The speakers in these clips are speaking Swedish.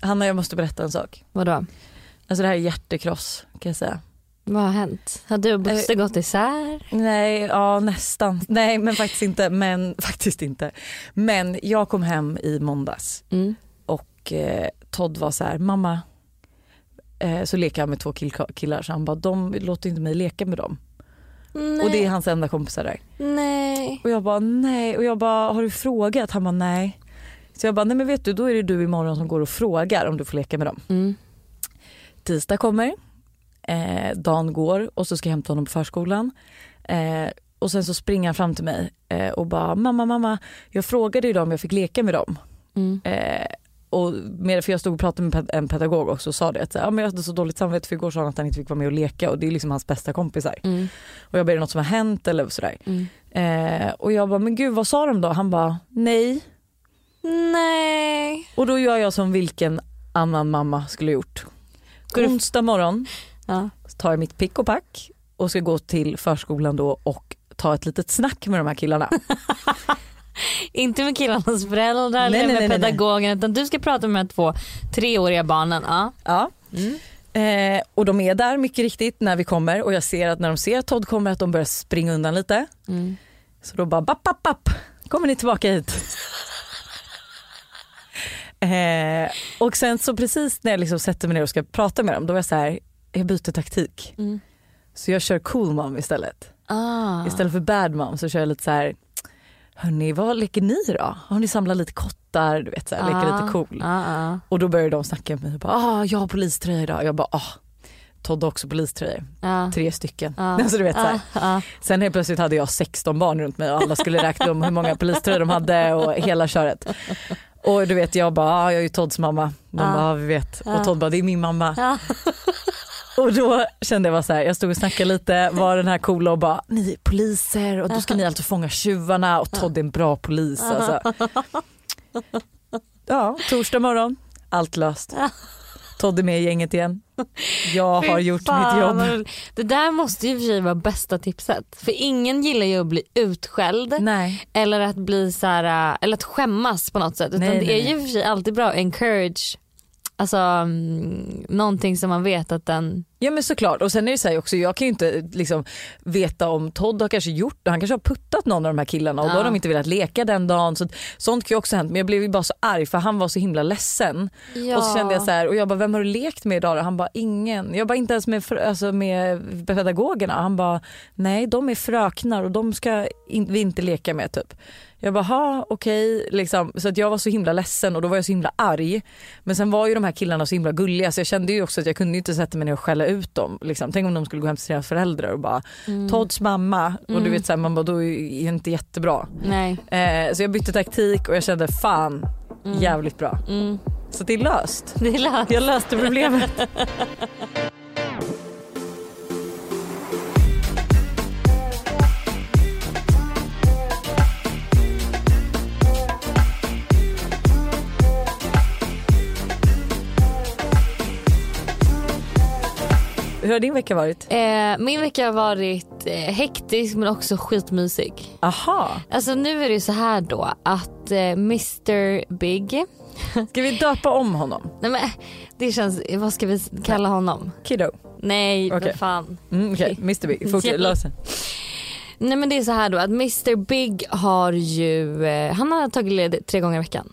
Hanna jag måste berätta en sak. Vadå? Alltså det här är hjärtekross kan jag säga. Vad har hänt? Har du och Buster gått isär? Nej, ja nästan. Nej men faktiskt inte. Men faktiskt inte. Men jag kom hem i måndags Mm. och eh, Todd var så här, mamma. Eh, så leker han med två kill- killar så han bara, de låter inte mig leka med dem. Nej. Och det är hans enda kompisar där. Nej. Och jag bara nej och jag bara har du frågat? Han bara nej. Så jag bara nej men vet du då är det du imorgon som går och frågar om du får leka med dem. Mm. Tisdag kommer, eh, dagen går och så ska jag hämta honom på förskolan. Eh, och sen så springer han fram till mig eh, och bara mamma mamma jag frågade ju dem om jag fick leka med dem. Mm. Eh, och med, för jag stod och pratade med en pedagog också och sa det att ja, men jag hade så dåligt samvete för igår sa han att han inte fick vara med och leka och det är liksom hans bästa kompisar. Mm. Och jag bara är det något som har hänt eller sådär. Mm. Eh, och jag bara men gud vad sa de då? Han bara nej. Nej. Och då gör jag som vilken annan mamma skulle gjort. Går Onsdag morgon Ja. tar jag mitt pick och pack och ska gå till förskolan då och ta ett litet snack med de här killarna. Inte med killarnas föräldrar Nej, eller nej, med nej, pedagogen utan du ska prata med de två treåriga barnen. Ja. Ja. Mm. Eh, och de är där mycket riktigt när vi kommer och jag ser att när de ser att Todd kommer att de börjar springa undan lite. Mm. Så då bara bapp, bapp, bapp. kommer ni tillbaka hit? Eh, och sen så precis när jag liksom sätter mig ner och ska prata med dem då var jag så här, jag byter taktik. Mm. Så jag kör cool mom istället. Ah. Istället för bad mom så kör jag lite så här, hörni vad leker ni då? Har ni samlat lite kottar? Du vet så här, leker lite cool. Ah, ah. Och då började de snacka med mig, bara, ah, jag har poliströja idag. Jag bara, ah, Todd också poliströjor, Ah. tre stycken. Ah. Alltså, du vet, så. Ah, ah. Sen helt plötsligt hade jag 16 barn runt mig och alla skulle räkna om hur många poliströjor de hade och hela köret. Och du vet jag bara, ah, jag är ju Todds mamma. De Ah. bara, ah, vi vet. Ah. Och Todd bara, det är min mamma. Ah. Och då kände jag bara så här, jag stod och snackade lite, var den här coola och bara, ni är poliser och då ska ni alltså fånga tjuvarna och Todd är en bra polis. Alltså. Ja, torsdag morgon, allt löst. Todd är med i gänget igen. Jag har gjort fan, mitt jobb. Det där måste ju för sig vara bästa tipset. För ingen gillar ju att bli utskälld Nej, eller att bli så här, äh, eller att skämmas på något sätt. Utan Nej, det nej, är ju för sig alltid bra att encourage Alltså mm, någonting som man vet att den... Ja men såklart och sen är det så här också, jag kan ju inte liksom veta om Todd har kanske gjort det, han kanske har puttat någon av de här killarna och då Ja. har de inte velat leka den dagen. Så, sånt kan ju också hänt men jag blev ju bara så arg för han var så himla ledsen. Ja. Och så kände jag så här, och jag bara vem har du lekt med idag då? Han bara ingen. Jag bara inte ens med, alltså, med pedagogerna. Han bara nej de är fröknar och de ska in, vi inte leka med typ. Jag bara ha okej liksom. Så att jag var så himla ledsen och då var jag så himla arg. Men sen var ju de här killarna så himla gulliga så jag kände ju också att jag kunde inte sätta mig ner och skälla ut dem. Liksom. Tänk om de skulle gå hem till sina föräldrar och bara Mm. Todds mamma och du Mm. vet så här, man bara då är det inte jättebra. Nej. Eh, så jag bytte taktik och jag kände fan Mm. jävligt bra. Mm. Så det är löst. Det är löst. Jag löste problemet. Hur har din vecka varit? Eh, min vecka har varit eh, hektisk men också skitmysig. Aha, Alltså nu är det så här då att eh, Mr Big, ska vi döpa om honom? nej men det känns, vad ska vi kalla honom? Kiddo. Nej Okej. vad fan. Mm, Okej, Mr Big. Fortsätt, lös det. Nej men det är så här då att Mr Big har ju, eh, han har tagit ledigt tre gånger i veckan.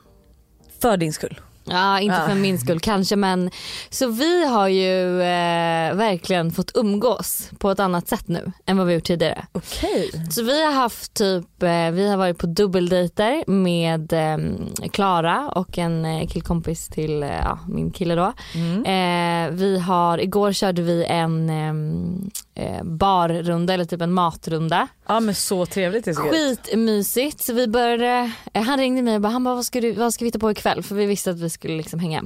För din skull. Ja inte för min skull kanske men så vi har ju eh, verkligen fått umgås på ett annat sätt nu än vad vi gjort tidigare. Okej. Så vi har haft typ, eh, vi har varit på dubbeldejter med eh, Klara och en eh, killkompis till eh, ja, min kille då. Mm. Eh, vi har, igår körde vi en eh, eh, barrunda eller typ en matrunda. Ja men så trevligt gött. Skitmysigt så vi började, eh, han ringde mig och bara, han bara vad ska, du, vad ska vi hitta på ikväll? För vi visste att vi skulle liksom hänga.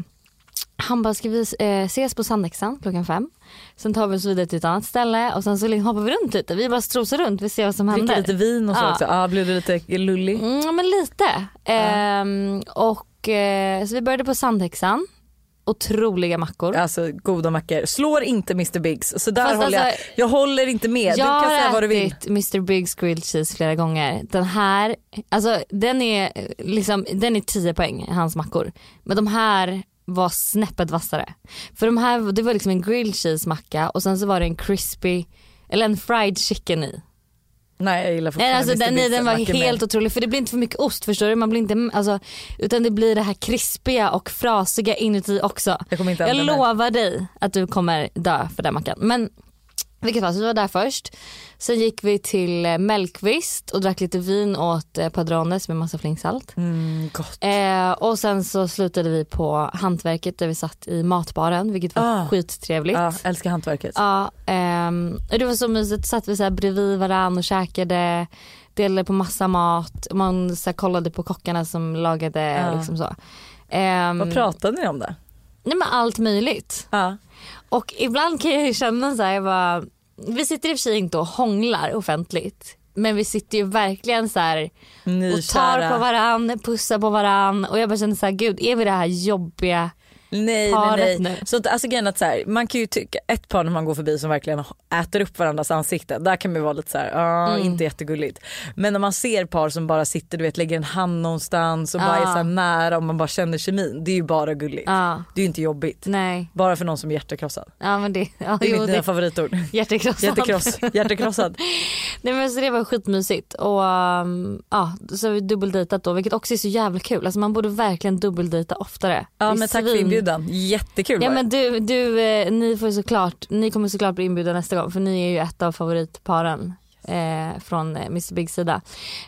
Han bara, ska vi eh, ses på Sandexan klockan fem? Sen tar vi oss vidare till ett annat ställe och sen så liksom hoppar vi runt lite. Vi bara strosar runt, vi ser vad som händer. lite vin och så Ja. också. Ja, blev du lite lullig? Mm, men lite. Ehm, och, eh, så vi började på Sandhäxan. Otroliga mackor. Alltså goda mackor. Slår inte Mr Biggs. Så där Fast håller jag. alltså, Jag håller inte med. Du jag kan säga har vad du vill. ätit Mr Biggs grilled cheese flera gånger. Den här, alltså den är liksom, den är 10 poäng, hans mackor. Men de här var snäppet vassare. För de här, det var liksom en grilled cheese macka och sen så var det en crispy, eller en fried chicken i. Nej jag gillar Nej, fortfarande alltså, Mr. den, nej, den var helt mer. otrolig för det blir inte för mycket ost förstår du. Man blir inte, alltså, utan det blir det här krispiga och frasiga inuti också. Jag Jag lovar dig att du kommer dö för den mackan. Men vilket fall, så vi var där först. Sen gick vi till eh, Mellqvist och drack lite vin åt eh, padrones med massa flingsalt. Mm, gott. Eh, och sen så slutade vi på hantverket där vi satt i matbaren vilket var Ah. skittrevligt. Ja, älskar hantverket. Ja, och det var så mysigt. Satt vi så här bredvid varandra och käkade, delade på massa mat. Man så kollade på kockarna som lagade Ja. liksom så. Ehm, Vad pratade ni om där? Nej men allt möjligt. Ja. Och ibland kan jag ju känna så här, jag bara, vi sitter i och för sig inte och hånglar offentligt. Men vi sitter ju verkligen så här och tar Nykära. på varann, pussar på varann och jag bara känner så här, gud är vi det här jobbiga Nej nej paret nej. nu? Så att, alltså att så här, man kan ju tycka ett par när man går förbi som verkligen äter upp varandras ansikten. Där kan man vara lite så här, ah, Mm. inte jättegulligt. Men när man ser par som bara sitter du vet lägger en hand någonstans och bara Ja. är så här nära och man bara känner kemin. Det är ju bara gulligt. Ja, Det är ju inte jobbigt. nej. Bara för någon som är hjärtekrossad. Ja men det, ja, Det är jo, mitt nya det favoritord. hjärtekrossat. Hjärtekross, hjärtekrossad. Nej men så det var skitmysigt och um, ja så har vi dubbeldejtat då vilket också är så jävla kul. Alltså man borde verkligen dubbeldejta oftare. Ja men tack för inbjudan. Jättekul Ja men du, du eh, ni får såklart, ni kommer såklart bli inbjudna nästa gång för ni är ju ett av favoritparen eh, från eh, Mr Big sida.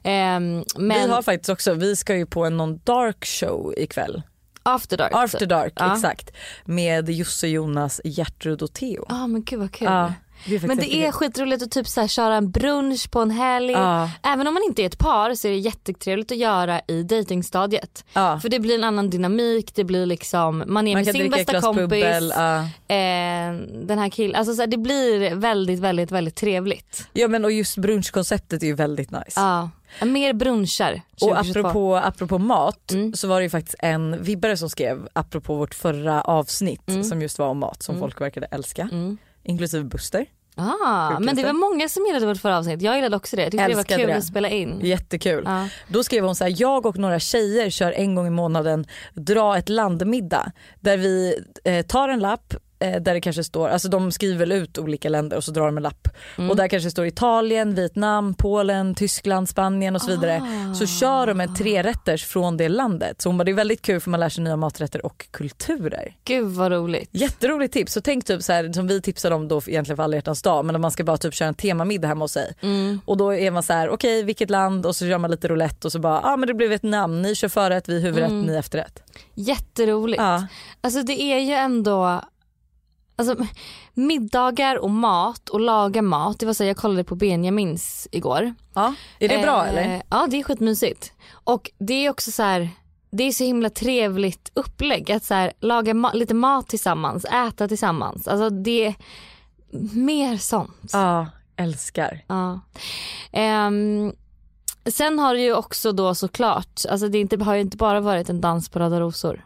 Ehm, men Vi har faktiskt också, vi ska ju på en någon dark show ikväll. After Dark. After dark, Ja. exakt. Med Josse, Jonas, Gertrud och Theo. Ja men gud vad kul. Ja, det men det är skitroligt att typ så här, köra en brunch på en helg. Ja, Även om man inte är ett par så är det jättetrevligt att göra i datingstadiet. ja. För det blir en annan dynamik, det blir liksom, man är Man med sin bästa kompis, bubbel. Ja. eh, den här killen, alltså så här, det blir väldigt väldigt väldigt trevligt. ja men och just brunchkonceptet är ju väldigt nice. Ja, mer brunchar 2022. Och apropå, apropå mat Mm. så var det ju faktiskt en vibbare som skrev apropå vårt förra avsnitt Mm. som just var om mat som Mm. folk verkade älska. Inklusive Buster. Ah, men det var många som gillade vårt förra avsnitt, jag gillade också det. Jag tyckte det var Älskade kul det. att spela in. Jättekul. Ja. Då skrev hon så här, jag och några tjejer kör en gång i månaden dra ett landmiddag där vi eh, tar en lapp där det kanske står, alltså de skriver väl ut olika länder och så drar de en lapp Mm. och där kanske står Italien, Vietnam, Polen, Tyskland, Spanien och så vidare. Ah. Så kör de en trerätters från det landet. Så hon bara, det är väldigt kul för man lär sig nya maträtter och kulturer. Gud vad roligt. Jätteroligt tips. Så tänk typ så här, som vi tipsade om då egentligen för alla hjärtans dag men att man ska bara typ köra en temamiddag hemma hos sig. Mm. Och då är man så här, okej vilket land och så gör man lite roulette och så bara, ja ah, men det blev ett namn, ni kör förrätt, vi huvudrätt, Mm. ni efterrätt. Jätteroligt. Ja. Alltså det är ju ändå Alltså, middagar och mat och laga mat, det var så jag kollade på Benjamins igår. ja. Är det bra Eh, eller? Ja det är skitmysigt. Och det är också så här, det är så himla trevligt upplägg att så här, laga ma- lite mat tillsammans, äta tillsammans. Alltså det är mer sånt. Ja, älskar. Ja. Ehm, sen har det ju också då såklart, alltså det inte, har ju inte bara varit en dans på röda rosor.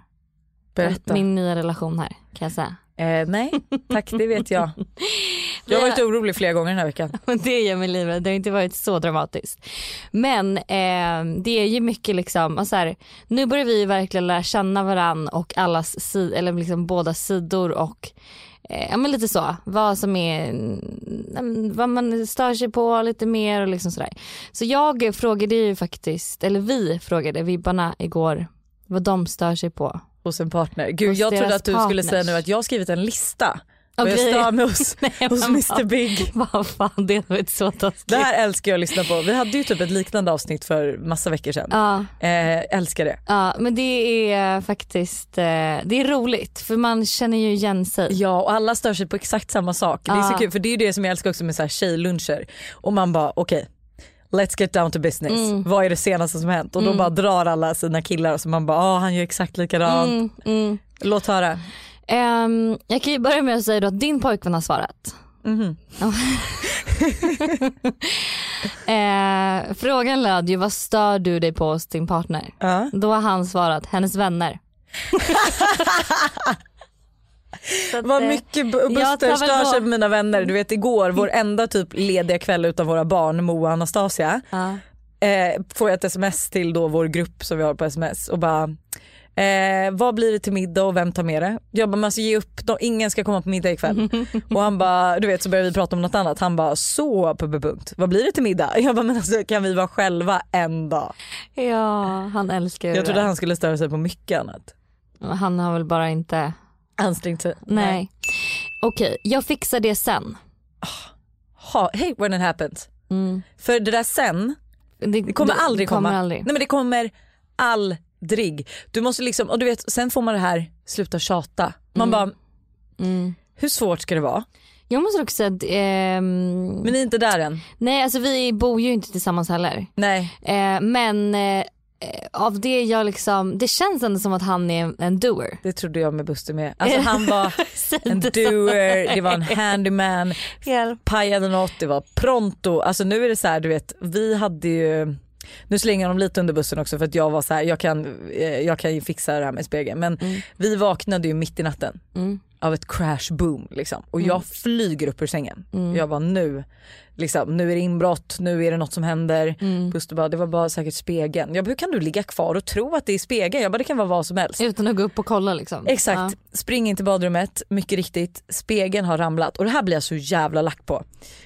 Berätta. Min nya relation här kan jag säga. Eh, nej tack det vet jag. Jag har varit orolig flera gånger den här veckan. Det gör mig livrädd, det har inte varit så dramatiskt. Men eh, det är ju mycket liksom, alltså här, nu börjar vi verkligen lära känna varann och allas eller liksom båda sidor och eh, ja men lite så, vad som är, vad man stör sig på lite mer och liksom sådär. Så jag frågade ju faktiskt, eller vi frågade vibbarna igår vad de stör sig på. Hos en partner. Gud Hos jag trodde att du skulle partners. säga nu att jag har skrivit en lista. Och jag stör hos, Nej, hos Mr Big. Vad fan, det var inte så taskigt. Det här älskar jag att lyssna på. Vi hade ju typ ett liknande avsnitt för massa veckor sedan. Ja. Eh, älskar det. Ja men det är faktiskt, eh, det är roligt för man känner ju igen sig. Ja och alla stör sig på exakt samma sak. Det är så Ja. kul för det är ju det som jag älskar också med så här tjejluncher. Och man bara okej. Let's get down to business. Mm. Vad är det senaste som hänt? Och då Mm. bara drar alla sina killar och så man bara ah han gör exakt likadant. Mm, mm. Låt höra. Ehm, jag kan ju börja med att säga då att din pojkvän har svarat. Mhm. Eh, frågan löd ju vad stör du dig på hos din partner? Ja. Då har han svarat hennes vänner. Vad eh, mycket Buster stör sig på mina vänner. Du vet igår, vår enda typ lediga kväll utan våra barn Moa och Anastasia. Ja. eh, får jag ett sms till då vår grupp som vi har på sms och bara Eh, vad blir det till middag och vem tar med det? Jag bara, men alltså ge upp, de, ingen ska komma på middag ikväll. och han bara, du vet så började vi prata om något annat. Han bara, så punkt. Vad blir det till middag? Jag bara, men alltså kan vi vara själva en dag? Ja, han älskar ju Jag trodde det. han skulle störa sig på mycket annat. Han har väl bara inte, Ansträngt sig. nej. Okej, jag fixar det sen. Ha, hey when it happens. Mm. För det där sen, det kommer det aldrig kommer komma. Aldrig. Nej men det kommer aldrig. Du måste liksom, och du vet sen får man det här, sluta tjata. Man bara, Mm. hur svårt ska det vara? Jag måste också säga att, ehm, Men ni är inte där än. nej alltså vi bor ju inte tillsammans heller. Nej. Eh, men eh, av det jag liksom, det känns ändå som att han är en, en doer. Det trodde jag med Buster med. Alltså han var en doer, det var en handyman, Hjälp. pajade något, det var pronto. Alltså nu är det så här, du vet, vi hade ju nu slänger jag dem lite under bussen också för att jag var så här, jag kan, eh, jag kan ju fixa det här med spegeln. Men vi vaknade ju mitt i natten Mm. Av ett crash boom liksom. Och jag flyger upp ur sängen. Jag bara nu, liksom, nu är det inbrott, nu är det något som händer. Buster bara, det var bara säkert spegeln. Jag bara, hur kan du ligga kvar och tro att det är spegeln? Jag bara, det kan vara vad som helst. Utan att gå upp och kolla liksom. Exakt, spring in till badrummet, mycket riktigt, spegeln har ramlat och det här blir jag så jävla lack på.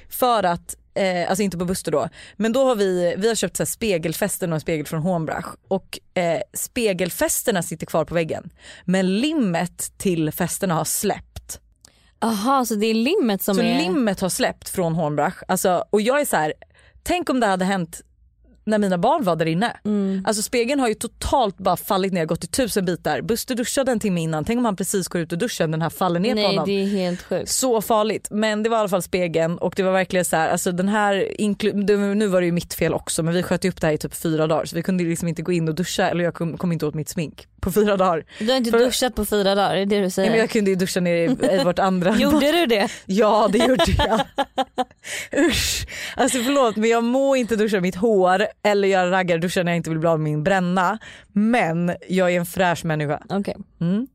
För att, eh, alltså inte på Buster då, men då har vi, vi har köpt så här spegelfästen och en spegel från Hornbrach och eh, spegelfästena sitter kvar på väggen. Men limmet till fästena har släppt. Jaha så det är limmet som Så är... limmet har släppt från Hornbrach alltså, och jag är så här, tänk om det hade hänt när mina barn var där inne. Mm. Alltså spegeln har ju totalt bara fallit ner, gått i tusen bitar. Buster duschade en timme innan, tänk om han precis går ut och duschen den här faller ner på Nej honom. det är helt sjukt. Så farligt men det var i alla fall spegeln och det var verkligen så här, alltså den här, nu var det ju mitt fel också men vi sköt ju upp det här i typ fyra dagar så vi kunde liksom inte gå in och duscha eller jag kom, kom inte åt mitt smink på fyra dagar. Du har inte För- duschat på fyra dagar, är det du Nej, säger? men jag kunde ju duscha ner i, i vårt andra Gjorde du det? Ja det gjorde jag. Usch. Alltså förlåt men jag må inte duscha mitt hår eller göra raggarduschar när jag inte vill bli av med min bränna. Men jag är en fräsch människa. Okej. Mm.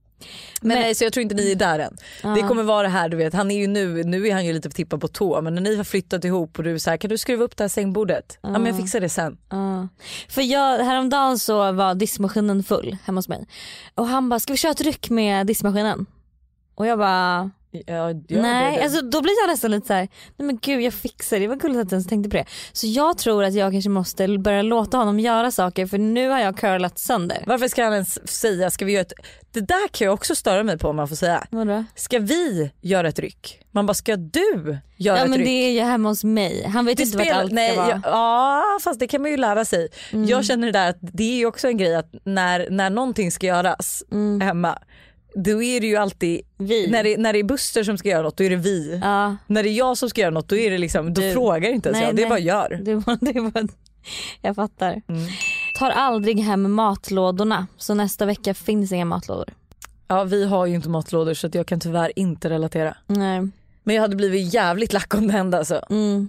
Men, Men- nej så jag tror inte ni är där än. Det Ja. kommer vara det här du vet, han är ju nu, nu är han ju lite tippad på tå men när ni har flyttat ihop och du här, kan du skruva upp det här sängbordet? Ja men jag fixar det sen. Ja. För jag, häromdagen så var diskmaskinen full hemma hos mig. Och han bara, ska vi köra ett ryck med diskmaskinen? Och jag bara, Ja, nej. det. Alltså, då blir jag nästan lite så här, nej men gud jag fixar det. Det var gulligt att jag ens tänkte på det. Så jag tror att jag kanske måste börja låta honom göra saker för nu har jag curlat sönder. Varför ska han ens säga, ska vi göra ett, det där kan jag också störa mig på om man får säga. Vadå? Ska vi göra ett ryck? Man bara, ska du göra Ja ett men ryck? det är ju hemma hos mig. Han vet Det inte vart spelar- allt nej, ska vara. ja, ja fast det kan man ju lära sig. Mm. Jag känner det där att det är ju också en grej att när, när någonting ska göras Mm. hemma då är det ju alltid, Vi. när det, när det är Buster som ska göra något då är det vi. Ja, När det är jag som ska göra något då är det liksom, då Du. frågar inte ens Nej, jag, det är bara gör. det var, det var, jag fattar. Mm. Tar aldrig hem matlådorna så nästa vecka finns inga matlådor. Ja vi har ju inte matlådor så jag kan tyvärr inte relatera. Nej. Men jag hade blivit jävligt lack om det hände alltså. Mm.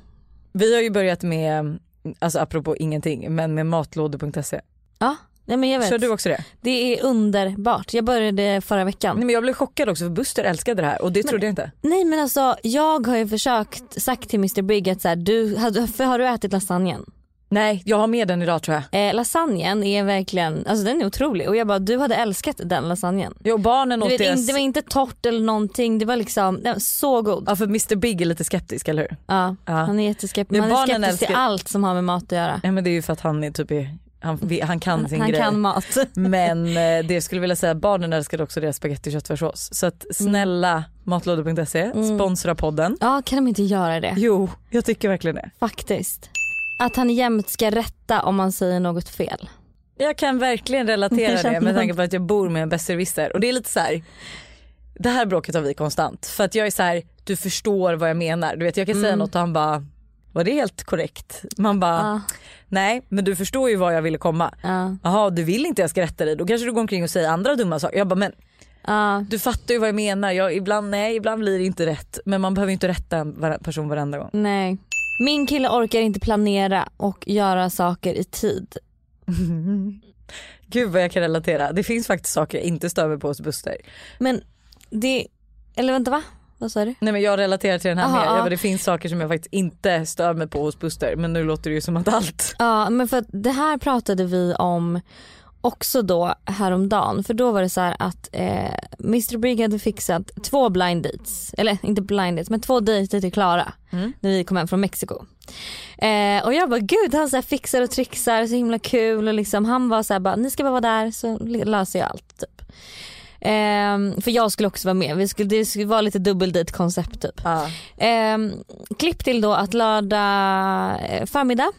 Vi har ju börjat med, alltså apropå ingenting, men med matlådor.se. Ja, nej men jag vet. Kör du också det? Det är underbart. Jag började förra veckan. Nej, men jag blev chockad också för Buster älskade det här och det trodde jag inte. Nej men alltså jag har ju försökt sagt till Mr Big att så här, du, har, har du ätit lasagnen? Nej jag har med den idag tror jag. Eh, lasagnen är verkligen, alltså den är otrolig och jag bara du hade älskat den lasagnen. Jo barnen åt in, det var inte torrt eller någonting, det var liksom den var så god. Ja för Mr Big är lite skeptisk eller hur? Ja, Ja. Han är jätteskeptisk, Men han är skeptisk till älskar- allt som har med mat att göra. Ja men det är ju för att han är typ i, han, han kan sin Han grej. kan mat. Men eh, det skulle vilja säga barnen älskade också deras spagetti och köttfärssås. Så att snälla matlådor.se, Mm. sponsra podden. Ja kan de inte göra det? Jo jag tycker verkligen det. Faktiskt. Att han jämt ska rätta om man säger något fel. Jag kan verkligen Jag relatera det med tanke på att jag bor med en besserwisser och det är lite så här. Det här bråket har vi konstant för att jag är så här, du förstår vad jag menar. Du vet jag kan säga Mm. något och han bara, var det helt korrekt? Man bara, Ja, nej men du förstår ju var jag ville komma. ja, Jaha du vill inte jag ska rätta dig, då kanske du går omkring och säger andra dumma saker. Jag bara men ja. du fattar ju vad jag menar, jag, ibland, nej ibland blir det inte rätt men man behöver ju inte rätta en var- person varenda gång. Nej. Min kille orkar inte planera och göra saker i tid. Gud vad jag kan relatera, det finns faktiskt saker jag inte stör mig på hos Buster. Men det, eller vänta va? Vad sa du? Nej men jag relaterar till den här Aha, mer, ja. jag bara, det finns saker som jag faktiskt inte stör mig på hos Buster men nu låter det ju som att allt. Ja men för att det här pratade vi om också då häromdagen för då var det så här att eh, Mr Big hade fixat två blind dates, eller inte blind dates men två dejter till Klara Mm. när vi kom hem från Mexiko. Eh, och jag bara gud han så fixar och trixar så himla kul och liksom han var så här bara ni ska bara vara där så löser jag allt typ. Eh, för jag skulle också vara med, vi skulle, det skulle vara lite dubbeldejt koncept typ. Ja. Eh, klipp till då att lördag eh, förmiddag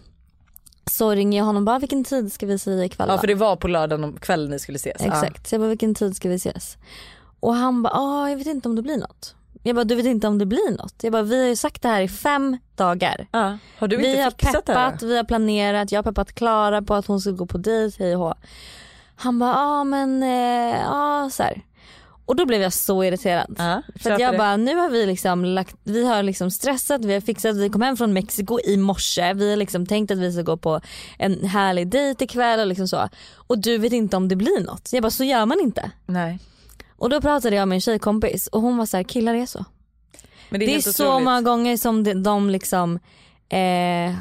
så ringer jag honom bara vilken tid ska vi säga ikväll ja för det var på lördagen om kvällen ni skulle ses. Exakt, så jag bara vilken tid ska vi ses? Och han bara, ah, jag vet inte om det blir något. Jag bara, du vet inte om det blir något? Jag bara, vi har ju sagt det här i fem dagar. Ja. Har du vi inte har fixat det här? peppat, vi har planerat, jag har peppat Klara på att hon ska gå på dejt, hej och hå. Han bara, ja ah, men, eh, ja så här. Och då blev jag så irriterad. Ja, För att jag det. bara, nu har vi liksom lagt, vi har liksom stressat, vi har fixat, vi kom hem från Mexiko i morse, vi har liksom tänkt att vi ska gå på en härlig dejt ikväll och liksom så. Och du vet inte om det blir något. Jag bara, så gör man inte. Nej. Och då pratade jag med en tjejkompis och hon var så här, killar är så. Men Det det är, är, helt så otroligt. många gånger som de, de liksom eh,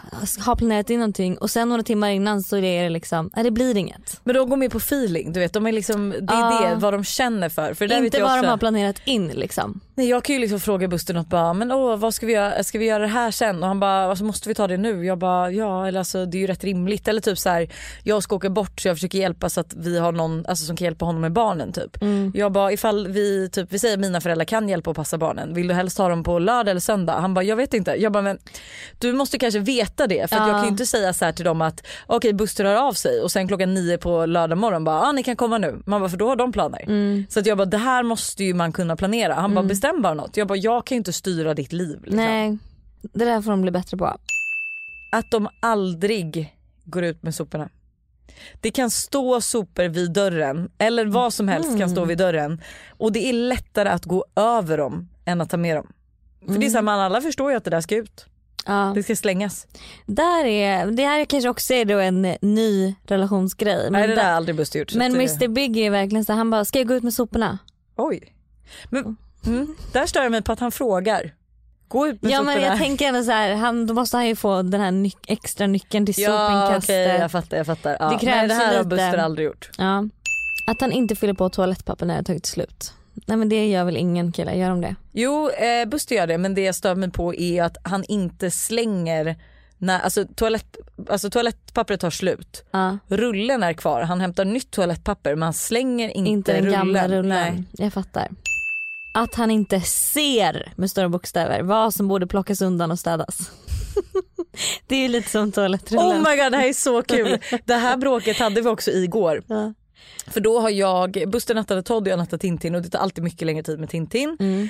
har planerat in någonting och sen några timmar innan så är det liksom, nej det blir inget. Men de går med på feeling, du vet. De är liksom, det är Ja. det, vad de känner för. för det Inte vad de har planerat in liksom. Nej, jag kan ju liksom fråga Buster något bara, men åh, vad ska vi göra, ska vi göra det här sen? Och han bara, alltså, måste vi ta det nu? Jag bara, ja eller alltså det är ju rätt rimligt. Eller typ så här, jag ska åka bort så jag försöker hjälpa så att vi har någon alltså, som kan hjälpa honom med barnen typ. Mm. Jag bara, ifall vi, typ, vi säger mina föräldrar kan hjälpa och passa barnen, vill du helst ha dem på lördag eller söndag? Han bara, jag vet inte. Jag bara, men du måste kanske veta det för att Ja. jag kan ju inte säga så här till dem att okej Buster hör av sig och sen klockan nio på lördag morgon bara, ah, ni kan komma nu. Man bara, för då har de planer. Mm. Så att jag bara, det här måste ju man kunna planera. Han bara, bestäm bara något. Jag bara, jag kan ju inte styra ditt liv. Liksom. Nej, det där får de bli bättre på. Att de aldrig går ut med soporna. Det kan stå sopor vid dörren eller vad som helst kan stå vid dörren och det är lättare att gå över dem än att ta med dem. För det är så här, man alla förstår ju att det där ska ut. Ja. Det ska slängas. Där är, det här kanske också är då en ny relationsgrej. Men, Nej det där har aldrig Buster gjort. men Mr Big är verkligen så här, han bara, ska jag gå ut med soporna? Oj. Men, mm, där stör jag mig på att han frågar. Gå ut med Ja men jag tänker ändå så här, han, då måste han ju få den här nyc- extra nyckeln till Ja sopinkastet. okej jag fattar. Jag fattar. Ja. Det krävs Nej, det här har lite. Buster aldrig gjort. Ja. Att han inte fyller på toalettpapper när det har tagit slut. Nej men det gör väl ingen kille, gör de det? Jo, eh, Buster gör det men det jag stör mig på är att han inte slänger när, alltså, toalett, alltså toalettpappret tar slut. Ja. Rullen är kvar, han hämtar nytt toalettpapper men han slänger inte, Inte den gamla rullen. rullen. Nej. Jag fattar. Att han inte ser med stora bokstäver vad som borde plockas undan och städas. det är ju lite som toalettrullen. Oh my god det här är så kul. Det här bråket hade vi också igår. ja. För då har jag, Buster nattade Todd och jag nattade Tintin och det tar alltid mycket längre tid med Tintin. Mm.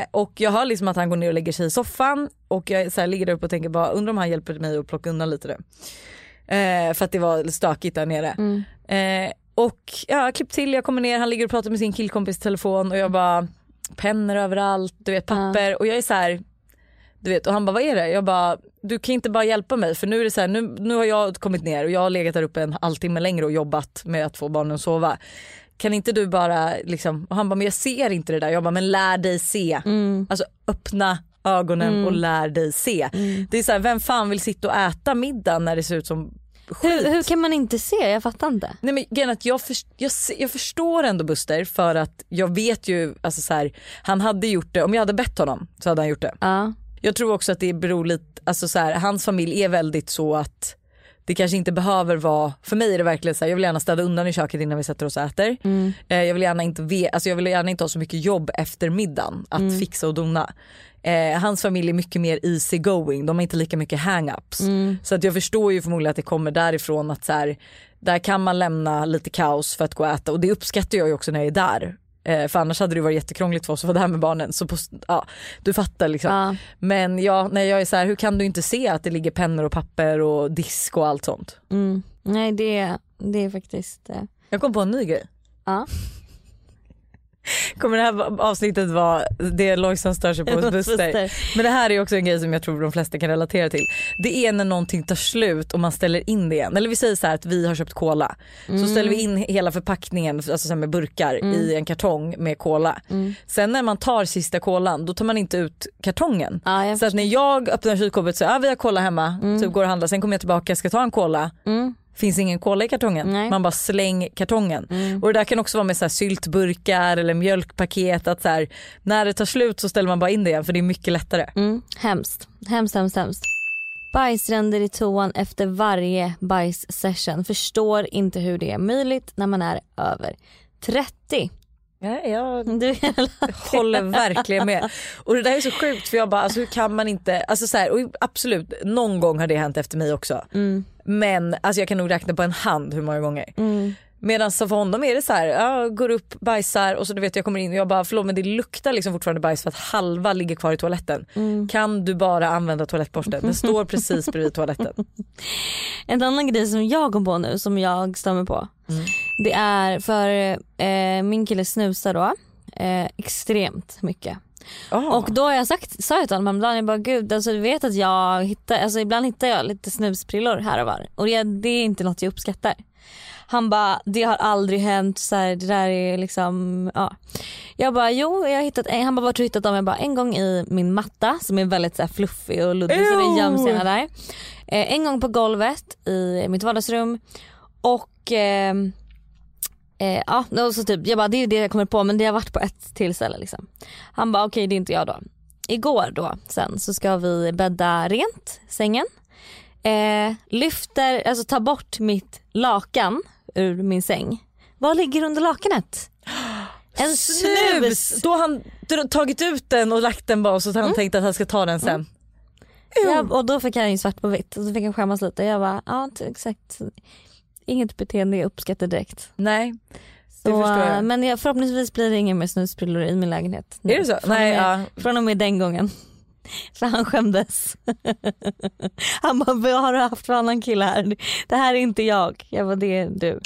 Eh, och jag hör liksom att han går ner och lägger sig i soffan och jag så här, ligger där uppe och tänker bara undrar om han hjälper mig att plocka undan lite det. Eh, för att det var stökigt där nere. Mm. Eh, och ja, klipp till, jag kommer ner, han ligger och pratar med sin killkompis i telefon och jag bara pennor överallt, du vet papper och jag är så här. Du vet, och han bara vad är det? Jag bara du kan inte bara hjälpa mig för nu är det så här, nu, nu har jag kommit ner och jag har legat där uppe en halvtimme längre och jobbat med att få barnen att sova. Kan inte du bara liksom, och han bara men jag ser inte det där. Jag bara men lär dig se. Mm. Alltså öppna ögonen och lär dig se. Mm. Det är så här, vem fan vill sitta och äta middag när det ser ut som? Hur, hur kan man inte se? Jag fattar inte. Nej men att jag, först, jag, jag förstår ändå Buster för att jag vet ju, alltså så här, han hade gjort det, om jag hade bett honom så hade han gjort det. Ja. Jag tror också att det beror lite, alltså så här, hans familj är väldigt så att det kanske inte behöver vara, för mig är det verkligen så här, jag vill gärna städa undan i köket innan vi sätter oss och äter. Mm. Eh, jag, vill gärna inte ve, alltså jag vill gärna inte ha så mycket jobb efter middagen att Mm. fixa och dona. Eh, hans familj är mycket mer easy going, de har inte lika mycket hang-ups. Mm. Så att jag förstår ju förmodligen att det kommer därifrån att så här, där kan man lämna lite kaos för att gå och äta och det uppskattar jag ju också när jag är där. Eh, för annars hade det varit jättekrångligt för oss att vara där med barnen. Så på, ja, du fattar liksom. Ja. Men ja, när jag är så här, hur kan du inte se att det ligger pennor och papper och disk och allt sånt? Mm. Nej det, det är faktiskt, eh, Jag kom på en ny grej. ja. Kommer det här avsnittet vara det Lojsan stör sig på hos Buster? Men det här är också en grej som jag tror de flesta kan relatera till. Det är när någonting tar slut och man ställer in det igen. Eller vi säger så här att vi har köpt cola. Så ställer vi in hela förpackningen alltså så med burkar i en kartong med cola. Sen när man tar sista kolan då tar man inte ut kartongen. Jag Så att när jag öppnar kylskåpet så ja vi har cola hemma, typ går och handlar, sen kommer jag tillbaka ska ta en cola. Finns ingen cola i kartongen. Nej. Man bara släng kartongen. Mm. Och det där kan också vara med så här syltburkar eller mjölkpaket att så här, när det tar slut så ställer man bara in det igen för det är mycket lättare. Mm, hemskt. Hemskt, hemskt, hemskt. Bajsränder i toan efter varje bajssession. Förstår inte hur det är möjligt när man är över 30. Ja, jag Du håller verkligen med. Och det där är så sjukt för jag bara alltså hur kan man inte, alltså så här, och absolut någon gång har det hänt efter mig också. mm, Men alltså jag kan nog räkna på en hand hur många gånger. mm. Medan så för honom är det så här, jag går upp, bajsar och så du vet jag kommer in och jag bara förlåt men det luktar liksom fortfarande bajs för att halva ligger kvar i toaletten. Mm. Kan du bara använda toalettborsten? Den står precis bredvid toaletten. En annan grej som jag kom på nu som jag stämmer på. Mm. Det är för eh, min kille snusar då eh, extremt mycket. Oh. Och då har jag sagt, sa jag till honom häromdagen, jag bara gud alltså du vet att jag hittar, alltså ibland hittar jag lite snusprillor här och var och det, det är inte något jag uppskattar. Han bara det har aldrig hänt, så här, det där är liksom, ja. Jag bara jo jag har hittat, en, han bara vart har du hittat dem? Jag bara en gång i min matta som är väldigt så här, fluffig och luddig så det Ew. göms gärna där. Eh, en gång på golvet i mitt vardagsrum och ehm, Eh, ja, och så typ, jag bara det är det jag kommer på men det har varit på ett tillfälle liksom. Han bara okej det är inte jag då. Igår då sen så ska vi bädda rent sängen. Eh, lyfter, alltså tar bort mitt lakan ur min säng. Vad ligger under lakanet? En snus! Då har han tagit ut den och lagt den bara så har han Mm. tänkt att han ska ta den sen. Ja, och då fick han ju svart på vitt och så fick han skämmas lite. Jag bara ja exakt. Inget beteende jag uppskattar direkt. Nej, det Så, förstår jag. Men jag, förhoppningsvis blir det ingen mer snusprillor i min lägenhet. Är det så? Från, Nej, med, ja. från och med den gången. För han skämdes. Han bara, vad har du haft för annan kille här? Det här är inte jag. Jag bara, det är du.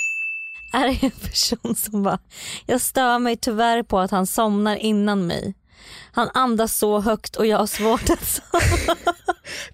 Är det en person som bara, jag stör mig tyvärr på att han somnar innan mig. Han andas så högt och jag har svårt att somna.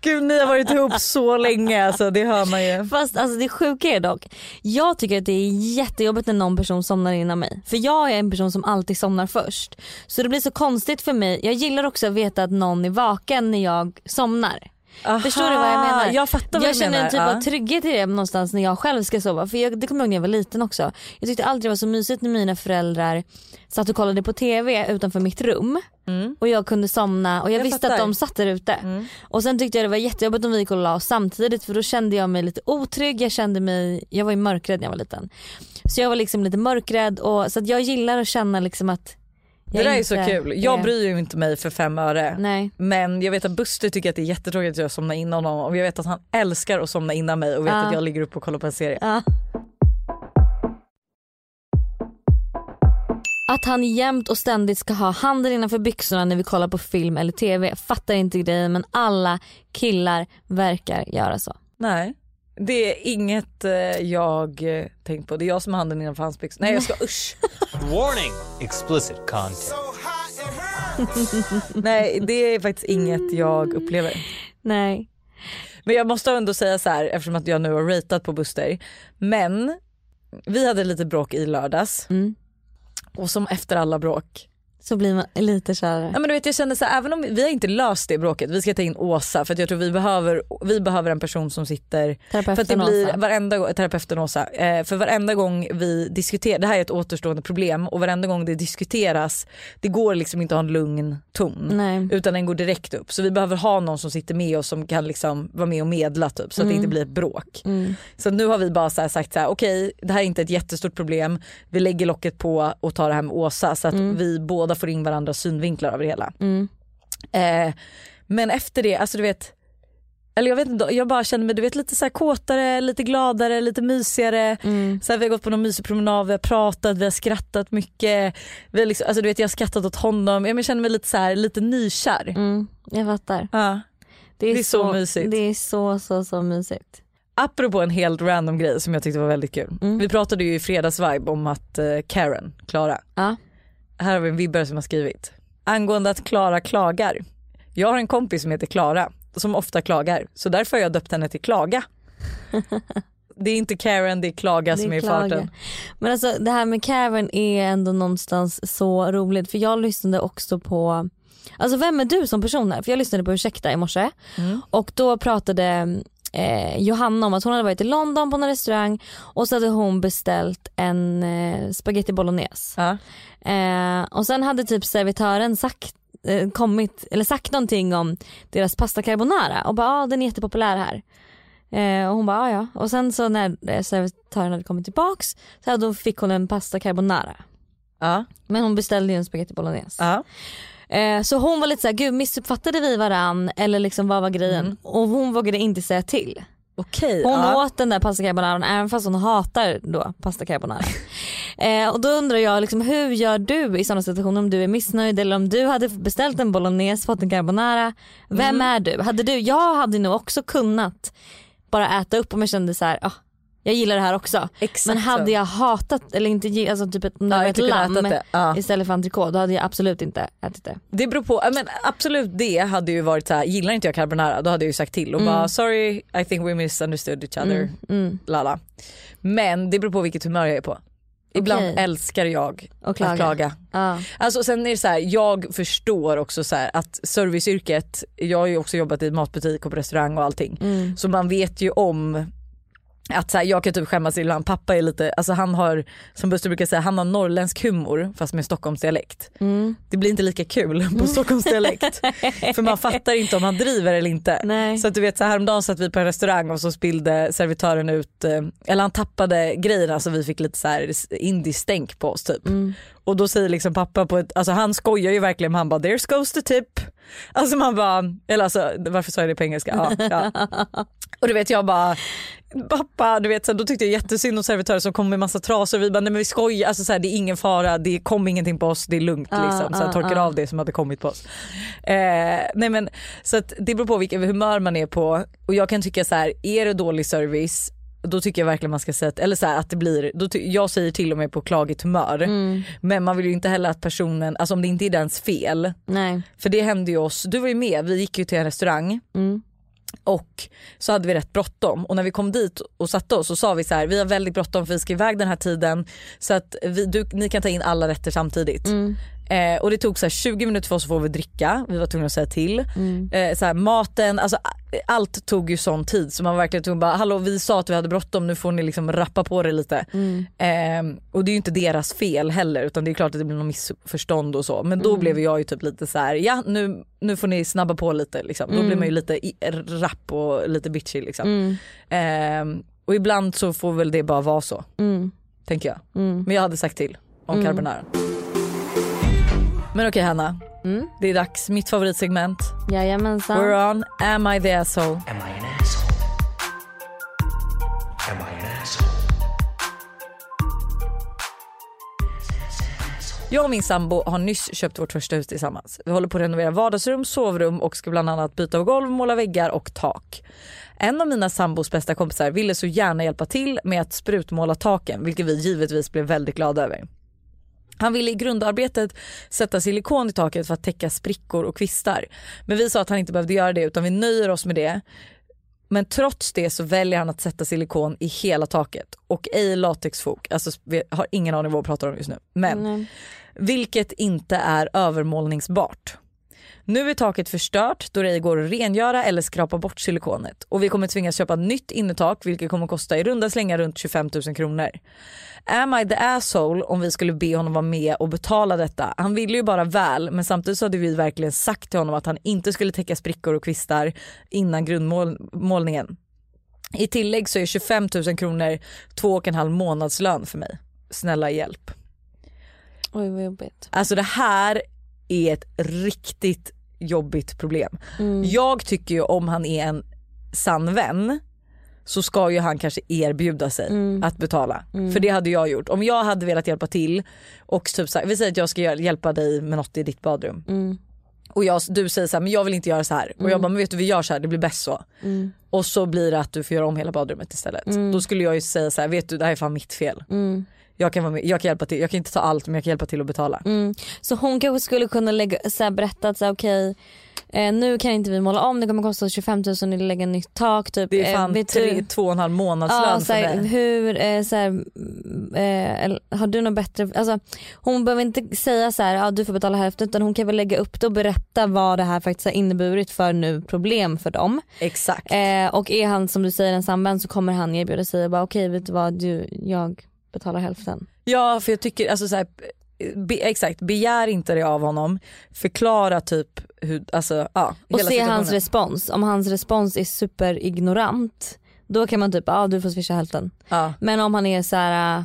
Gud ni har varit ihop så länge alltså det hör man ju. Fast alltså det sjuka är dock, jag tycker att det är jättejobbigt när någon person somnar innan mig. För jag är en person som alltid somnar först. Så det blir så konstigt för mig, jag gillar också att veta att någon är vaken när jag somnar. Förstår du vad jag menar? Jag fattar vad Jag du känner menar. en typ ja. av trygghet i det någonstans när jag själv ska sova. För jag, det kommer jag ihåg när jag var liten också. Jag tyckte alltid det var så mysigt när mina föräldrar satt och kollade på TV utanför mitt rum. Mm. Och jag kunde somna och jag, Jag visste fattar. att de satt där ute. Mm. Och sen tyckte jag det var jättejobbigt om vi gick och la oss samtidigt för då kände jag mig lite otrygg. Jag kände mig, jag var ju mörkrädd när jag var liten. Så jag var liksom lite mörkrädd och så jag gillar att känna liksom att Det där är så kul. Jag bryr ju inte mig för fem öre. Nej. Men jag vet att Buster tycker att det är jättetråkigt att jag somnar innan honom och jag vet att han älskar att somna innan mig och vet Ja. att jag ligger upp och kollar på en serie. Ja. Att han jämt och ständigt ska ha handen innanför byxorna när vi kollar på film eller tv. Fattar inte grejen men alla killar verkar göra så. Nej. Det är inget eh, jag eh, tänkt på. Det är jag som har handen innanför hans byxor. Nej jag ska usch. Warning! Explicit content. Nej det är faktiskt inget jag upplever. Nej. Men jag måste ändå säga så här eftersom att jag nu har ratat på Buster. Men vi hade lite bråk i lördags Mm. och som efter alla bråk Så blir man lite kärare. Ja men du vet jag kände så här, även om vi, har inte löst det bråket, vi ska ta in Åsa för jag tror vi behöver, vi behöver en person som sitter för att det Terapeuten blir Åsa. varenda terapeuten Åsa, eh, för varenda gång vi diskuterar, det här är ett återstående problem och varenda gång det diskuteras, det går liksom inte att ha en lugn ton. Nej. Utan den går direkt upp. Så vi behöver ha någon som sitter med oss som kan liksom vara med och medla typ så att det inte blir ett bråk. Mm. Så nu har vi bara så sagt så här: okej det här är inte ett jättestort problem, vi lägger locket på och tar det här med Åsa så att vi båda får in varandras synvinklar över det hela. Mm. Eh, men efter det, alltså du vet, eller jag vet inte, jag bara känner mig du vet, lite så här kåtare, lite gladare, lite mysigare. Mm. Så här, vi har gått på någon mysig promenad, vi har pratat, vi har skrattat mycket. Vi har liksom, alltså du vet jag har skrattat åt honom, jag känner mig lite så här, lite nykär. Mm. Jag fattar. Ja. Det är, Det är så mysigt. Det är så så så mysigt. Apropå en helt random grej som jag tyckte var väldigt kul. Mm. Vi pratade ju i fredagsvibe om att eh, Karen, Klara, Ja. Här har vi en vibbare som har skrivit. Angående att Klara klagar. Jag har en kompis som heter Klara som ofta klagar så därför har jag döpt henne till Klaga. det är inte Karen, det är Klaga Det som är i farten. Men alltså det här med Karen är ändå någonstans så roligt för jag lyssnade också på Alltså vem är du som person här? För jag lyssnade på Ursäkta i morse Mm. och då pratade eh, Johanna om att hon hade varit i London på en restaurang och så hade hon beställt en eh, spaghetti bolognese. Ja. Eh, och sen hade typ servitören sagt eh, kommit, eller sagt någonting om deras pasta carbonara och bara ah, den är jättepopulär här. Eh, och hon bara ah, ja och sen så när eh, servitören hade kommit tillbaks så hade, då fick hon en pasta carbonara. Ja. Men hon beställde ju en spaghetti bolognese. Ja. Eh, så hon var lite såhär, gud missuppfattade vi varann eller liksom vad var grejen? Mm. Och hon vågade inte säga till. Okej. Hon ja. åt den där pasta carbonaran även fast hon hatar då pasta carbonara. eh, och då undrar jag liksom, hur gör du i sådana situationer om du är missnöjd eller om du hade beställt en bolognese, fått en carbonara. Vem Mm. är du? Hade du? Jag hade nog också kunnat bara äta upp om jag kände så här, ah, jag gillar det här också. Exakt Men hade jag hatat, eller inte alltså typ ett, Ja, ett lamm. Ja. istället för entrecote då hade jag absolut inte ätit det. Det beror på, men absolut det hade ju varit så här, gillar inte jag carbonara då hade jag ju sagt till och bara sorry I think we misunderstood each other. Mm. Lala. Men det beror på vilket humör jag är på. Ibland Okej. älskar jag Och klaga. att klaga. Ja. Alltså sen är det så här, jag förstår också så här att serviceyrket, jag har ju också jobbat i matbutik och på restaurang och allting. Mm. Så man vet ju om att så här, jag kan typ skämmas ibland, pappa är lite, alltså han har som Buster brukar säga, han har norrländsk humor fast med Stockholmsdialekt. Mm. Det blir inte lika kul på Stockholmsdialekt. För man fattar inte om han driver eller inte. Nej. Så att du vet så här, häromdagen satt vi på en restaurang och så spillde servitören ut, eh, eller han tappade grejerna så vi fick lite så här indiestänk på oss typ. Mm. Och då säger liksom pappa på ett, alltså han skojar ju verkligen han bara there's goes the tip. Alltså man bara, eller alltså varför sa jag det på engelska? Ja, ja. Och du vet jag bara pappa, du vet så då tyckte jag jättesynd om servitörer som kom med massa trasor vi bara nej men vi skojar, alltså så här, det är ingen fara, det kom ingenting på oss, det är lugnt Ja, liksom. Så ja, jag torkade ja. av det som hade kommit på oss. Eh, nej men så att det beror på vilket humör man är på och jag kan tycka så här, är det dålig service då tycker jag verkligen man ska säga att, eller så här, att det blir, då jag säger till och med på klagigt humör. Mm. Men man vill ju inte heller att personen, alltså om det inte är dens fel. Nej. För det hände ju oss, du var ju med, vi gick ju till en restaurang Mm. och så hade vi rätt bråttom och när vi kom dit och satte oss så sa vi så här: vi har väldigt bråttom för vi ska iväg den här tiden så att vi, du, ni kan ta in alla rätter samtidigt. Mm. Eh, och det tog så här 20 minuter för oss att få vi dricka, vi var tvungna att säga till. Mm. Eh, så maten, alltså allt tog ju sån tid så man var verkligen tvungen bara hallå vi sa att vi hade bråttom nu får ni liksom rappa på det lite. Mm. Eh, och det är ju inte deras fel heller utan det är klart att det blir något missförstånd och så. Men då Mm. blev jag ju typ lite så här: ja nu, nu får ni snabba på lite liksom. Då Mm. blir man ju lite rapp och lite bitchy liksom. Mm. Eh, och ibland så får väl det bara vara så Mm. tänker jag. Mm. Men jag hade sagt till om Mm. carbonara. Men okej Hanna, Mm. det är dags. Mitt favoritsegment. Jajamensan. We're on Am I the asshole? Am I an asshole? Am I an asshole? Jag och min sambo har nyss köpt vårt första hus tillsammans. Vi håller på att renovera vardagsrum, sovrum och ska bland annat byta golv, måla väggar och tak. En av mina sambos bästa kompisar ville så gärna hjälpa till med att sprutmåla taken vilket vi givetvis blev väldigt glada över. Han ville i grundarbetet sätta silikon i taket för att täcka sprickor och kvistar. Men vi sa att han inte behövde göra det utan vi nöjer oss med det. Men trots det så väljer han att sätta silikon i hela taket och ej latexfok. Alltså vi har ingen aning vad vi pratar om just nu. Men Nej. vilket inte är övermålningsbart. Nu är taket förstört då det ej går att rengöra eller skrapa bort silikonet och vi kommer tvingas köpa nytt innertak vilket kommer kosta i runda slängar runt 25 000 kronor. Am I the asshole om vi skulle be honom vara med och betala detta? Han ville ju bara väl men samtidigt så hade vi verkligen sagt till honom att han inte skulle täcka sprickor och kvistar innan grundmålningen. I tillägg så är 25 000 kronor två och en halv månadslön för mig. Snälla hjälp. Oj vad jobbigt. Alltså det här är ett riktigt jobbigt problem. Mm. Jag tycker ju om han är en sann vän så ska ju han kanske erbjuda sig Mm. att betala. För det hade jag gjort. Om jag hade velat hjälpa till och typ så här, vi säger att jag ska hjälpa dig med något i ditt badrum Mm. och jag, du säger så här, men jag vill inte göra så här och jag bara men vet du vi gör så här det blir bäst så. Mm. Och så blir det att du får göra om hela badrummet istället. Då skulle jag ju säga så här, vet du det här är fan mitt fel. Jag kan, vara med, jag kan hjälpa till, jag kan inte ta allt men jag kan hjälpa till att betala. Mm. Så hon kanske skulle kunna lägga, så här, berätta att okej Eh, nu kan inte vi måla om, det kommer kosta 25 000 att lägga nytt tak. Typ. Det är Eh, fan vet tre, du- två och en halv månadslön Ja, för mig. hur, eh, såhär, eh, har du något bättre, alltså, hon behöver inte säga så här, ja, du får betala hälften utan hon kan väl lägga upp det och berätta vad det här faktiskt har inneburit för nu problem för dem. Exakt. Eh, och är han som du säger en samvän så kommer han erbjuda sig och bara okej vet du vad, du, jag betalar hälften. Ja för jag tycker alltså så här, be, exakt begär inte det av honom. Förklara typ hur, alltså ja. Och se hans respons, om hans respons är superignorant då kan man typ, ja du får swisha hälften. Ja Men om han är så här, äh,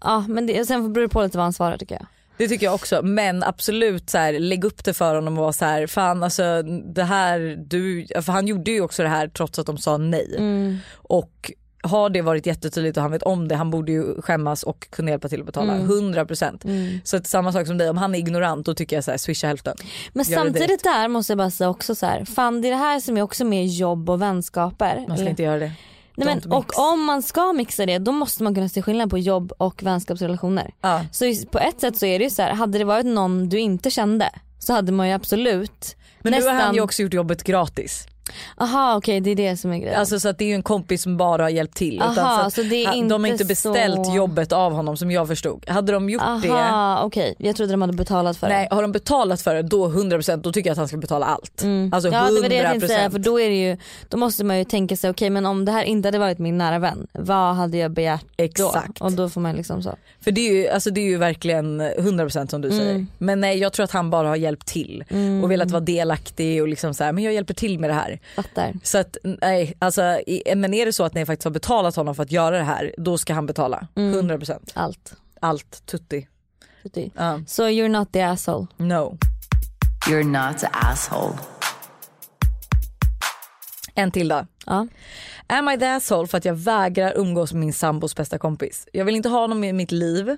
ja men det, sen beror det på lite vad han svarar tycker jag. det tycker jag också men absolut så här, lägg upp det för honom och vara så här fan alltså det här du, för han gjorde ju också det här trots att de sa nej. Mm. Och har det varit jättetydligt och han vet om det, han borde ju skämmas och kunna hjälpa till att betala. Mm. 100%. Så att samma sak som dig, om han är ignorant då tycker jag så här, swisha hälften. Men Gör samtidigt där måste jag bara säga också så här, fan det är det här som är också med jobb och vänskaper. Man ska Eller- inte göra det. Nej, men, mix. och om man ska mixa det då måste man kunna se skillnad på jobb och vänskapsrelationer. Ja. Så på ett sätt så är det ju så här, hade det varit någon du inte kände så hade man ju absolut Men nu nästan... har han ju också gjort jobbet gratis. Aha okej det är det som är grejen. Alltså så att det är ju en kompis som bara har hjälpt till. Aha, utan så det är han- de har inte inte beställt så- jobbet av honom som jag förstod. Hade de gjort det, Aha okej, jag trodde de hade betalat för nej det. har de betalat för det då 100% då tycker jag att han ska betala allt. Alltså 100%. Mm. Ja det var det jag tänkte säga för då är det ju, då måste man ju tänka sig okej men om det här inte hade varit min nära vän, vad hade jag begärt Exakt. då? Och då får man liksom så. För det är, ju, alltså det är ju verkligen 100% som du Mm. säger. Men nej jag tror att han bara har hjälpt till och velat vara delaktig och liksom så här, men jag hjälper till med det här. Fattar. Så att nej, alltså, men är det så att ni faktiskt har betalat honom för att göra det här, då ska han betala. Mm. 100%. Allt. Allt, tutti. Ja. Så you're not the asshole. no. You're not the asshole. En till då. Ja. Am I the asshole för att jag vägrar umgås med min sambos bästa kompis? Jag vill inte ha honom i mitt liv.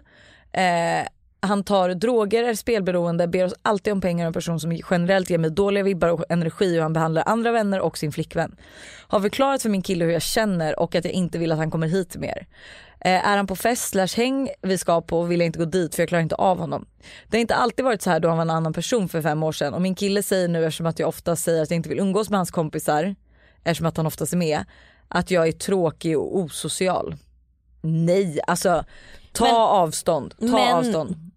Eh, han tar droger, är spelberoende, ber oss alltid om pengar och en person som generellt ger mig dåliga vibbar och energi och han behandlar andra vänner och sin flickvän. Har förklarat för min kille hur jag känner och att jag inte vill att han kommer hit mer. Eh, är han på fest slash häng vi ska på vill jag inte gå dit för jag klarar inte av honom. Det har inte alltid varit så här då han var en annan person för fem år sedan och min kille säger nu eftersom att jag ofta säger att jag inte vill umgås med hans kompisar eftersom att han oftast är med, att jag är tråkig och osocial. Nej, alltså ta Men- avstånd. Ta men- avstånd.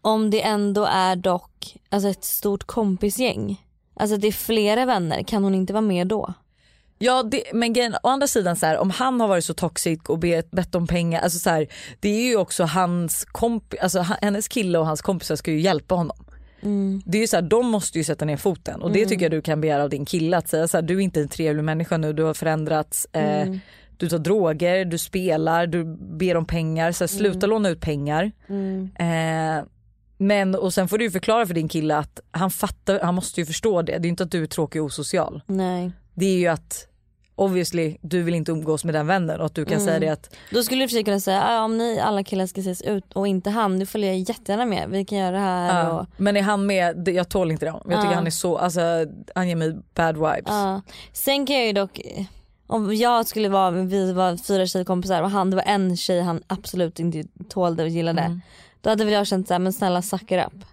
Om det ändå är dock alltså ett stort kompisgäng. Alltså det är flera vänner, kan hon inte vara med då? Ja det, men grejen, å andra sidan så här, om han har varit så toxic och bet, bett om pengar, alltså så här, det är ju också hans komp, alltså hennes kille och hans kompisar ska ju hjälpa honom. Det är ju så här, de måste ju sätta ner foten och det tycker jag du kan begära av din kille att säga så här, du är inte en trevlig människa nu, du har förändrats, eh, du tar droger, du spelar, du ber om pengar, så här, sluta låna ut pengar. Eh, men och sen får du förklara för din kille att han fattar, han måste ju förstå det, det är inte att du är tråkig och osocial. Nej. Det är ju att obviously du vill inte umgås med den vännen och att du kan säga det att Då skulle du precis kunna säga "Ah, om ni alla killar ska ses ut och inte han, nu följer jag jättegärna med. Vi kan göra det här och ja, men är han med, jag tål inte det. Jag tycker Ja. han är så, alltså han ger mig bad vibes. Ja. Sen kan jag ju dock, om jag skulle vara, vi var fyra tjejkompisar och han, det var en tjej han absolut inte tålde och gillade. Mm. Då hade väl jag känt såhär, men snälla suck it up.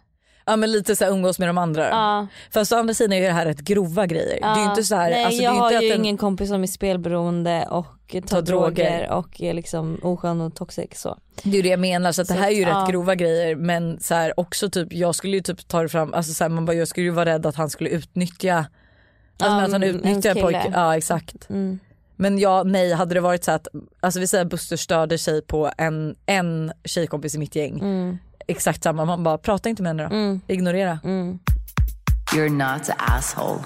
Ja men lite så här umgås med de andra. Ja. Fast å andra sidan är ju det här rätt grova grejer. Det är ju Ja. inte så här, Nej alltså, jag har inte ju en, ingen kompis som är spelberoende och tar, Tar droger. droger. och är liksom oskön och toxic så. Det är ju det jag menar så att det Så här är ju ja. rätt grova grejer men så här, också typ jag skulle ju typ ta det fram, alltså så här, man bara, jag skulle ju vara rädd att han skulle utnyttja Alltså Ja, men att han ens utnyttjar pojken, ja exakt. Mm. Men ja nej hade det varit så att, alltså vi säger att Buster störde sig på en, en tjejkompis i mitt gäng. Mm. Exakt samma, man bara prata inte med henne då. Ignorera. You're not the asshole.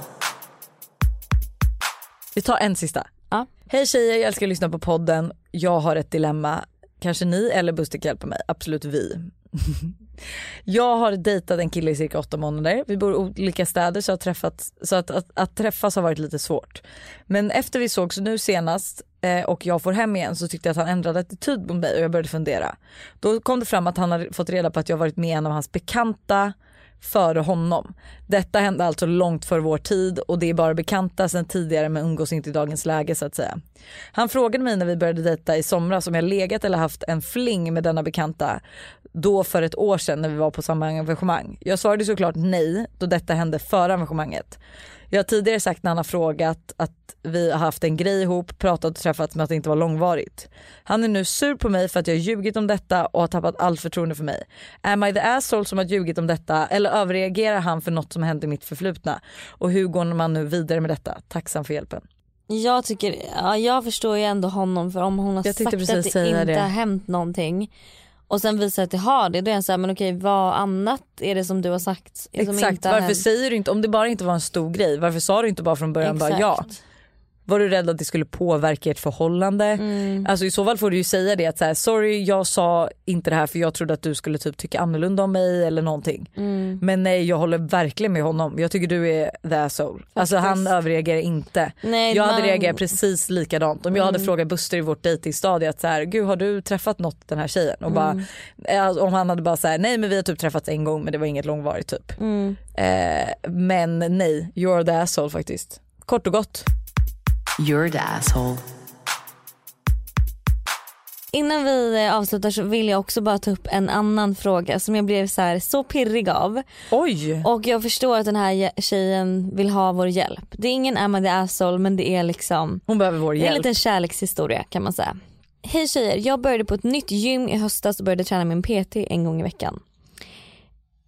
Vi tar en sista. Ja. Hej tjejer, jag älskar att lyssna på podden. Jag har ett dilemma. Kanske ni eller Buster kan hjälpa mig. Absolut vi. jag har dejtat en kille i cirka åtta månader. Vi bor i olika städer så, att, träffats, så att, att, att träffas har varit lite svårt. Men efter vi sågs nu senast eh, och jag får hem igen så tyckte jag att han ändrade attityd mot mig och jag började fundera. Då kom det fram att han hade fått reda på att jag varit med en av hans bekanta före honom. Detta hände alltså långt före vår tid och det är bara bekanta sedan tidigare men umgås inte i dagens läge så att säga. Han frågade mig när vi började dejta i somras om jag legat eller haft en fling med denna bekanta då för ett år sedan när vi var på samma engagemang. Jag svarade såklart nej då detta hände före engagemanget. Jag har tidigare sagt när han har frågat att vi har haft en grej ihop, pratat och träffats men att det inte var långvarigt. Han är nu sur på mig för att jag har ljugit om detta och har tappat allt förtroende för mig. Am I the asshole som har ljugit om detta eller överreagerar han för något som hände i mitt förflutna? Och hur går man nu vidare med detta? Tacksam för hjälpen. Jag tycker, ja, jag förstår ju ändå honom för om hon har sagt att det inte det. har hänt någonting och sen visar att det har det, då är jag såhär men okej vad annat är det som du har sagt som Exakt, varför hänt? säger du inte, om det bara inte var en stor grej, varför sa du inte bara från början bara ja? Var du rädd att det skulle påverka ert förhållande? Mm. Alltså i så fall får du ju säga det att så här, sorry jag sa inte det här för jag trodde att du skulle typ tycka annorlunda om mig eller någonting. Mm. Men nej jag håller verkligen med honom. Jag tycker du är the asshole. Alltså han överreagerar inte. Nej, jag hade man- reagerat precis likadant. Om jag hade frågat Buster i vårt dejtingstadie att så här, gud har du träffat något den här tjejen? Och bara, Mm. eh, om han hade bara så här, nej men vi har typ träffats en gång men det var inget långvarigt typ. Mm. Eh, men nej, you're the asshole faktiskt. Kort och gott. You're the asshole. Innan vi eh, avslutar så vill jag också bara ta upp en annan fråga som jag blev så, här, så pirrig av. Oj! Och jag förstår att den här je- tjejen vill ha vår hjälp. Det är ingen I the asshole men det är liksom Hon behöver vår det är en hjälp. liten kärlekshistoria kan man säga. Hej tjejer, jag började på ett nytt gym i höstas och började träna en PT en gång i veckan.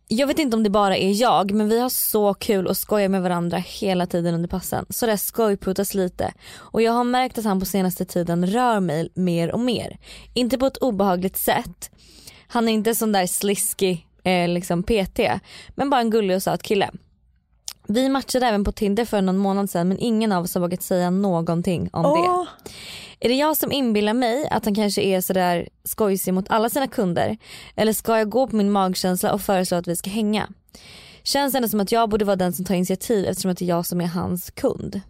Jag vet inte om det bara är jag men vi har så kul och skojar med varandra hela tiden under passen. Så det skojputas lite och jag har märkt att han på senaste tiden rör mig mer och mer. Inte på ett obehagligt sätt. Han är inte sån där sliskig eh, liksom PT men bara en gullig och söt kille. Vi matchade även på Tinder för någon månad sedan men ingen av oss har vågat säga någonting om det. Är det jag som inbillar mig att han kanske är sådär skojsig mot alla sina kunder? Eller ska jag gå på min magkänsla och föreslå att vi ska hänga? Känns ändå som att jag borde vara den som tar initiativ eftersom att det är jag som är hans kund.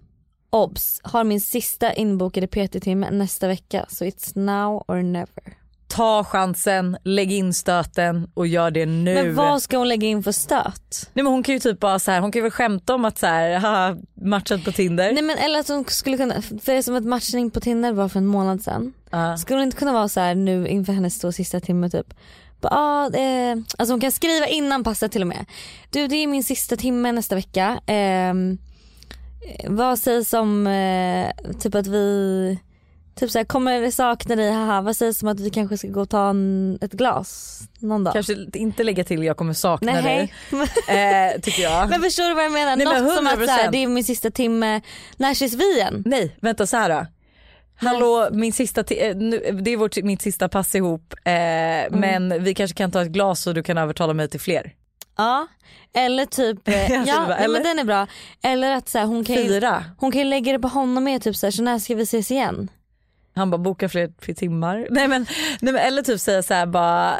Obs! Har min sista inbokade PT-timme nästa vecka så it's now or never ta chansen, lägg in stöten och gör det nu. Men vad ska hon lägga in för stöt? Nej men hon kan ju typ bara så här, hon kan väl skämta om att så här, haha, matchat på Tinder. Nej men eller att hon skulle kunna, för det är som att matchning på Tinder var för en månad sedan. Ja. Skulle det inte kunna vara så här nu inför hennes två sista timme typ? Ah, eh, alltså hon kan skriva innan passet till och med. Du det är min sista timme nästa vecka. Ehm, eh, vad sägs om eh, typ att vi Typ såhär, kommer sakna dig, haha. Vad sägs om att vi kanske ska gå och ta en, ett glas någon dag? Kanske inte lägga till jag kommer sakna Nej. dig. Eh, tycker jag. Men förstår du vad jag menar? Nej, men Något som att 100%. såhär, det är min sista timme, när ses vi igen? Nej vänta så här då. Hallå min sista, eh, nu, det är vårt, mitt sista pass ihop eh, Mm. men vi kanske kan ta ett glas och du kan övertala mig till fler. Ja, eller typ, eh, ja bara, eller? men den är bra. Eller att så här, hon, kan ju, Fyra. hon kan lägga det på honom med typ så, här, så när ska vi ses igen? Han bara boka fler, fler timmar. Nej men, nej men eller typ säga så här bara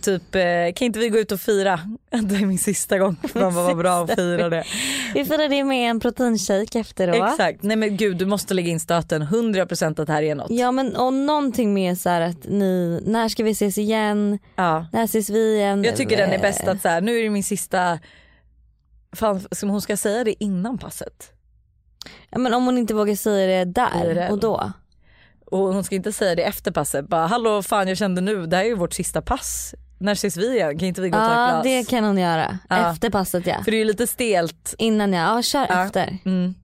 Typ eh, kan inte vi gå ut och fira? Det är min sista gång. Man bara vad bra att fira det. Vi firar det med en proteinshake efteråt. Exakt. Nej men gud du måste lägga in stöten 100% att det här är något. Ja men och någonting med så här att ni, när ska vi ses igen? Ja. När ses vi igen? Jag tycker den är Eh, bäst att så här, nu är det min sista Fan, som hon ska säga det innan passet. Ja, men om hon inte vågar säga det där och då. Och hon ska inte säga det efter passet. Bara hallå fan jag kände nu, det här är ju vårt sista pass. När ses vi igen? Kan inte vi gå och ta ett Ja glas? det kan hon göra. Ja. Efter passet ja. För det är ju lite stelt. Innan ja, ja kör Ja. efter. Mm.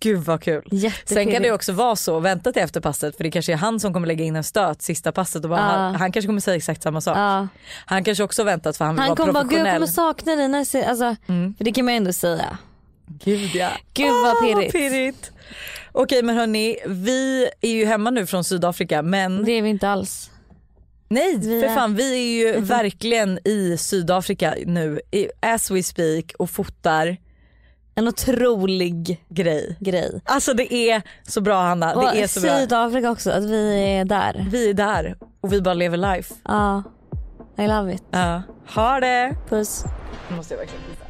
Gud vad kul. Sen kan det också vara så, vänta till efter passet för det kanske är han som kommer lägga in en stöt sista passet och bara, Ja. han, han kanske kommer säga exakt samma sak. Ja. Han kanske också väntat för han vill Han vara kommer bara, gud jag professionell. kommer sakna dig. När se-" alltså, Mm. För det kan man ju ändå säga. Gud ja. Gud vad pirrigt. pirrigt. Okej men hörni, vi är ju hemma nu från Sydafrika men Det är vi inte alls. nej vi för är- fan vi är ju verkligen i Sydafrika nu i- as we speak och fotar En otrolig grej. grej. Alltså det är så bra Hanna, Och det är så bra. Sydafrika också, att vi är där. Vi är där och vi bara lever life. Ja, I love it. Ja. Ha det! Puss. Nu måste jag verkligen kissa.